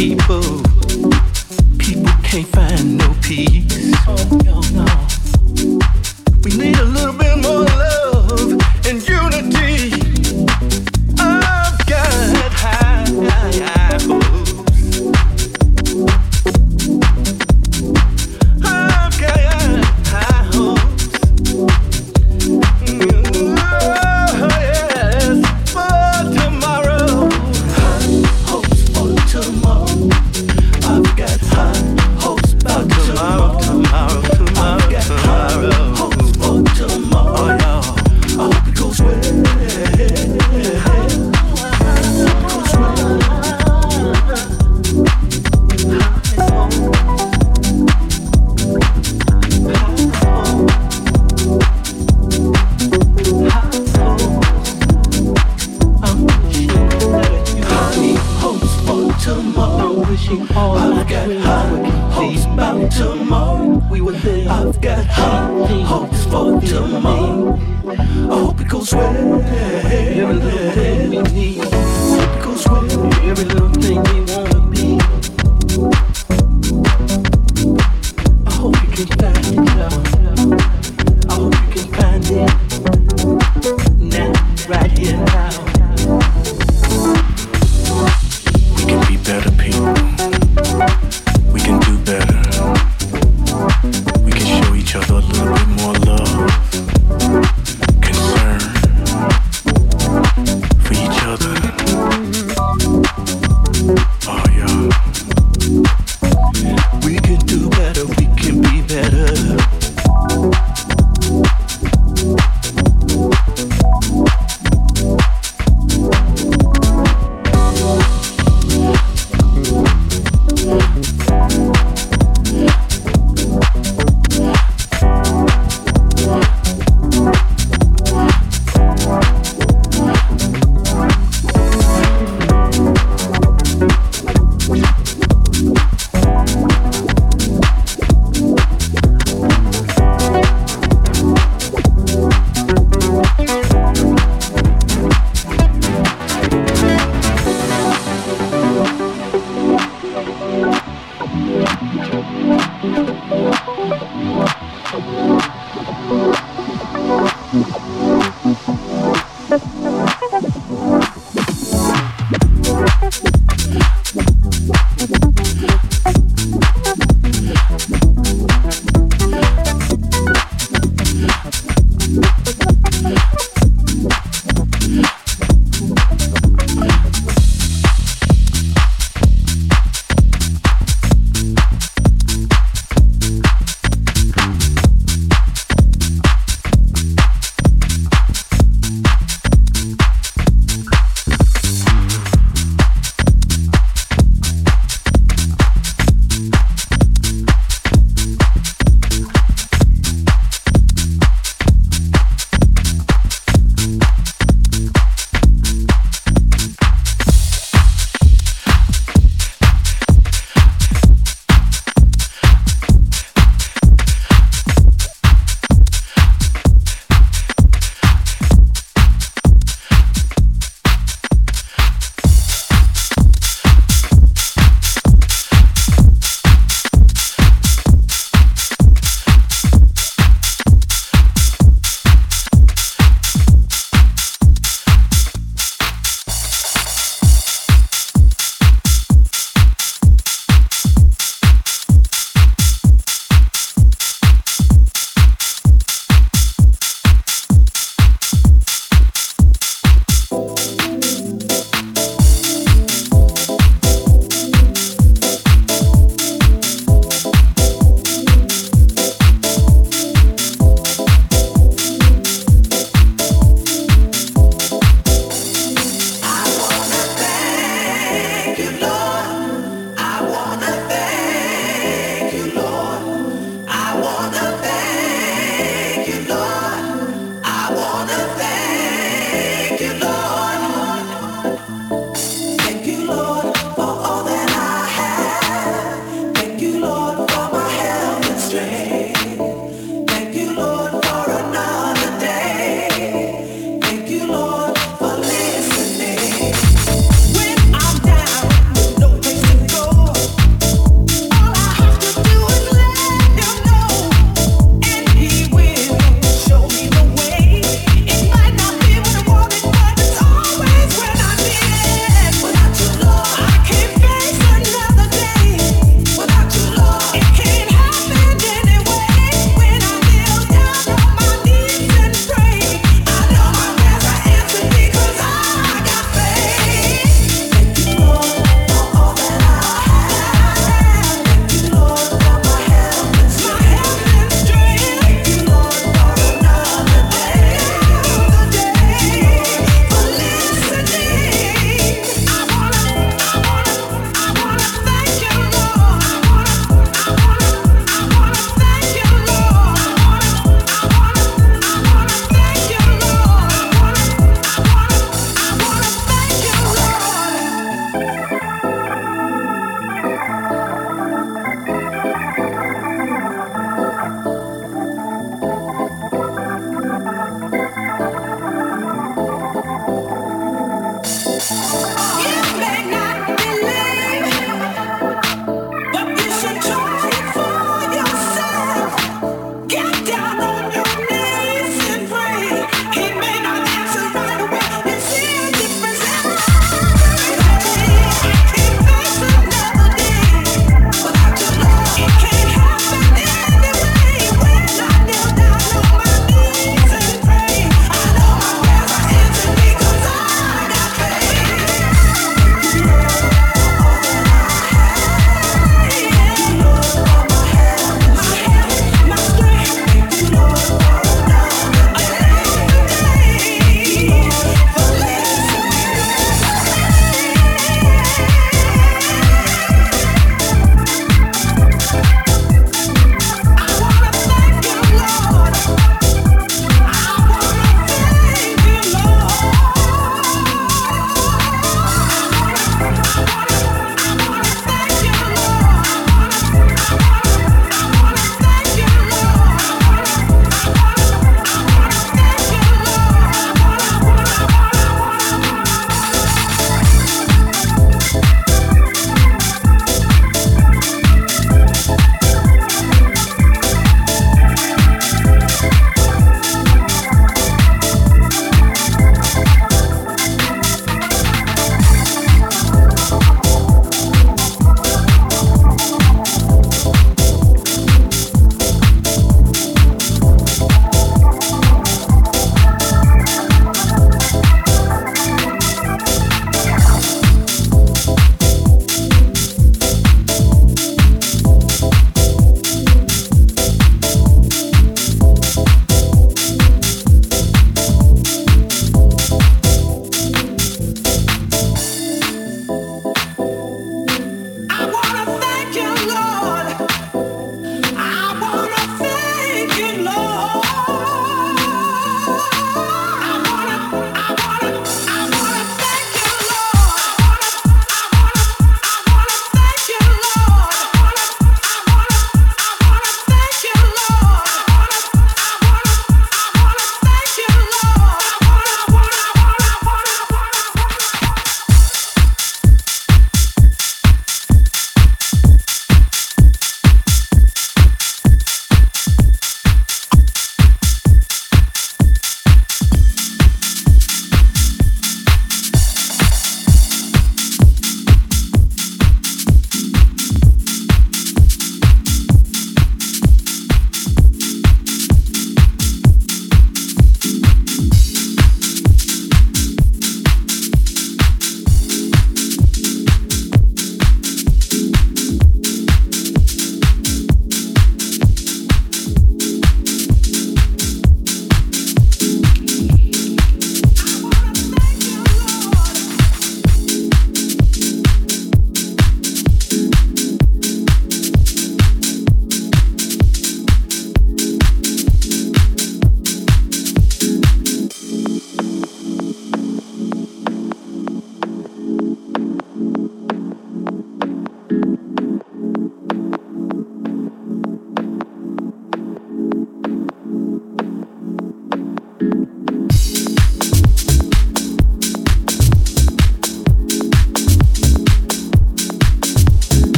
People, people can't find no peace. Oh, we need a little.